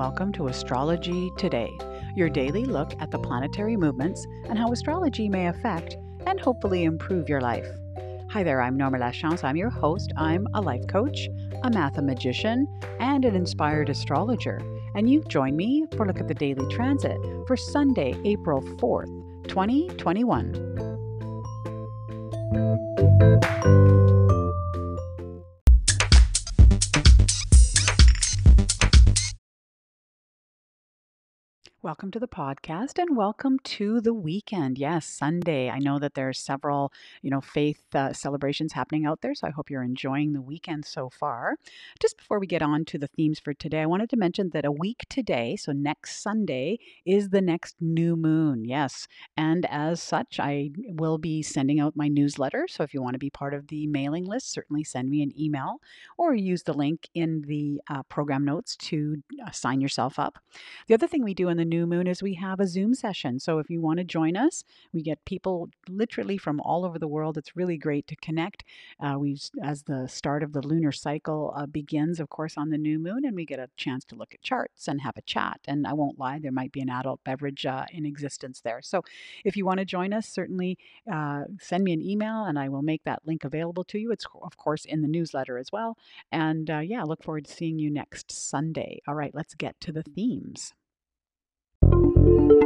welcome to Astrology Today, your daily look at the planetary movements and how astrology may affect and hopefully improve your life. Hi there, I'm Norma Lachance. I'm your host. I'm a life coach, a mathemagician, and an inspired astrologer. And you've joined me for a look at the daily transit for Sunday, April 4th, 2021. Welcome to the podcast and welcome to the weekend. Yes, Sunday. I know that there's several, you know, faith uh, celebrations happening out there, so I hope you're enjoying the weekend so far. Just before we get on to the themes for today, I wanted to mention that a week today, so next Sunday, is the next new moon. Yes, and as such, I will be sending out my newsletter. So if you want to be part of the mailing list, certainly send me an email or use the link in the uh, program notes to uh, sign yourself up. The other thing we do in the new moon is we have a Zoom session. So if you want to join us, we get people literally from all over the world. It's really great to connect. Uh, we, as the start of the lunar cycle uh, begins, of course, on the new moon, and we get a chance to look at charts and have a chat. And I won't lie, there might be an adult beverage uh, in existence there. So if you want to join us, certainly uh, send me an email, and I will make that link available to you. It's of course in the newsletter as well. And uh, yeah, look forward to seeing you next Sunday. All right, let's get to the themes. Música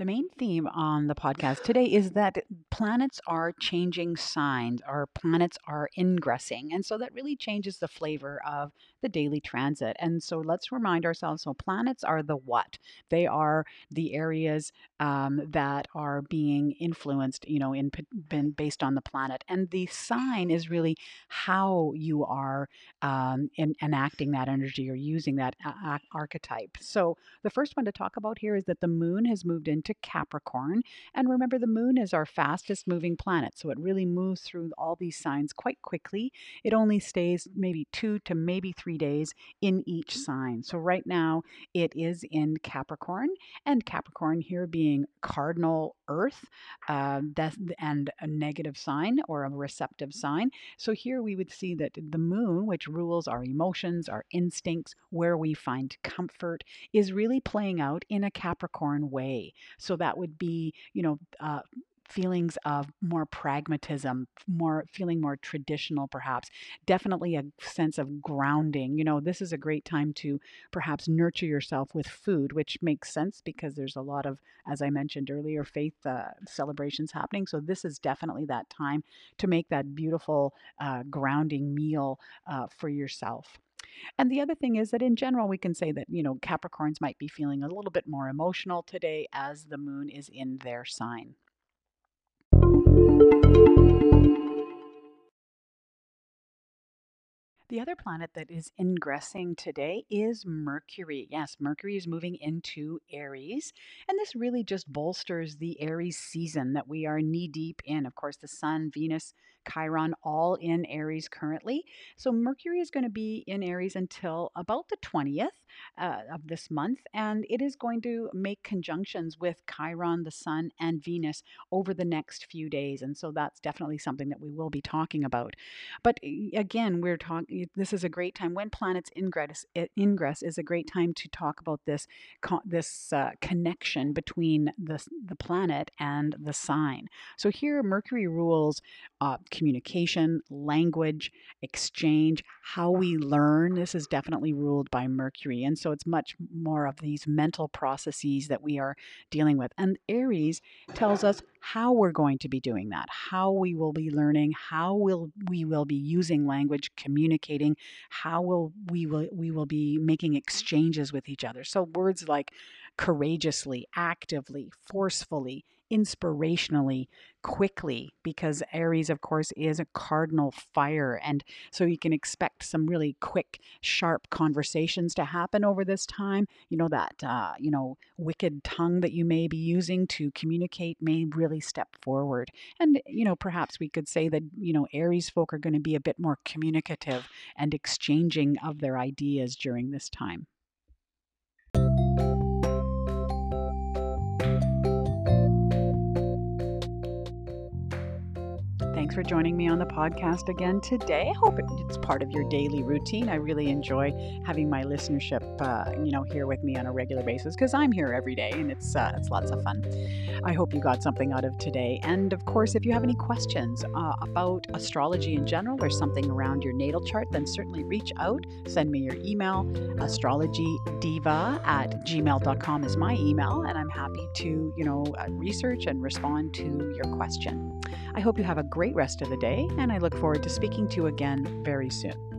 The main theme on the podcast today is that planets are changing signs, our planets are ingressing. And so that really changes the flavor of the daily transit. And so let's remind ourselves so planets are the what? They are the areas um, that are being influenced, you know, in, in, based on the planet. And the sign is really how you are um, in, enacting that energy or using that archetype. So the first one to talk about here is that the moon has moved into to Capricorn. And remember, the moon is our fastest moving planet, so it really moves through all these signs quite quickly. It only stays maybe two to maybe three days in each sign. So right now it is in Capricorn, and Capricorn here being cardinal Earth, uh, and a negative sign or a receptive sign. So here we would see that the moon, which rules our emotions, our instincts, where we find comfort, is really playing out in a Capricorn way. So that would be, you know, uh, feelings of more pragmatism, more feeling more traditional, perhaps. Definitely a sense of grounding. You know, this is a great time to perhaps nurture yourself with food, which makes sense because there's a lot of, as I mentioned earlier, faith uh, celebrations happening. So this is definitely that time to make that beautiful uh, grounding meal uh, for yourself. And the other thing is that in general, we can say that, you know, Capricorns might be feeling a little bit more emotional today as the moon is in their sign. The other planet that is ingressing today is Mercury. Yes, Mercury is moving into Aries, and this really just bolsters the Aries season that we are knee deep in. Of course, the Sun, Venus, Chiron all in Aries currently. So Mercury is going to be in Aries until about the 20th uh, of this month, and it is going to make conjunctions with Chiron, the Sun, and Venus over the next few days. And so that's definitely something that we will be talking about. But again, we're talking, this is a great time when planets ingress, ingress is a great time to talk about this, this uh, connection between the, the planet and the sign. So here, Mercury rules uh, communication, language, exchange, how we learn. This is definitely ruled by Mercury. And so it's much more of these mental processes that we are dealing with. And Aries tells us how we're going to be doing that, how we will be learning, how will we will be using language, communicating, how will we will we will be making exchanges with each other. So words like courageously, actively, forcefully, inspirationally quickly because Aries, of course, is a cardinal fire. And so you can expect some really quick, sharp conversations to happen over this time. You know, that, uh, you know, wicked tongue that you may be using to communicate may really step forward. And, you know, perhaps we could say that, you know, Aries folk are going to be a bit more communicative and exchanging of their ideas during this time. Thanks for joining me on the podcast again today. I hope it's part of your daily routine. I really enjoy having my listenership, uh, you know, here with me on a regular basis because I'm here every day and it's uh, it's lots of fun. I hope you got something out of today. And of course, if you have any questions uh, about astrology in general or something around your natal chart, then certainly reach out. Send me your email. Astrologydiva at gmail.com is my email, and I'm happy to, you know, uh, research and respond to your question. I hope you have a great rest of the day, and I look forward to speaking to you again very soon.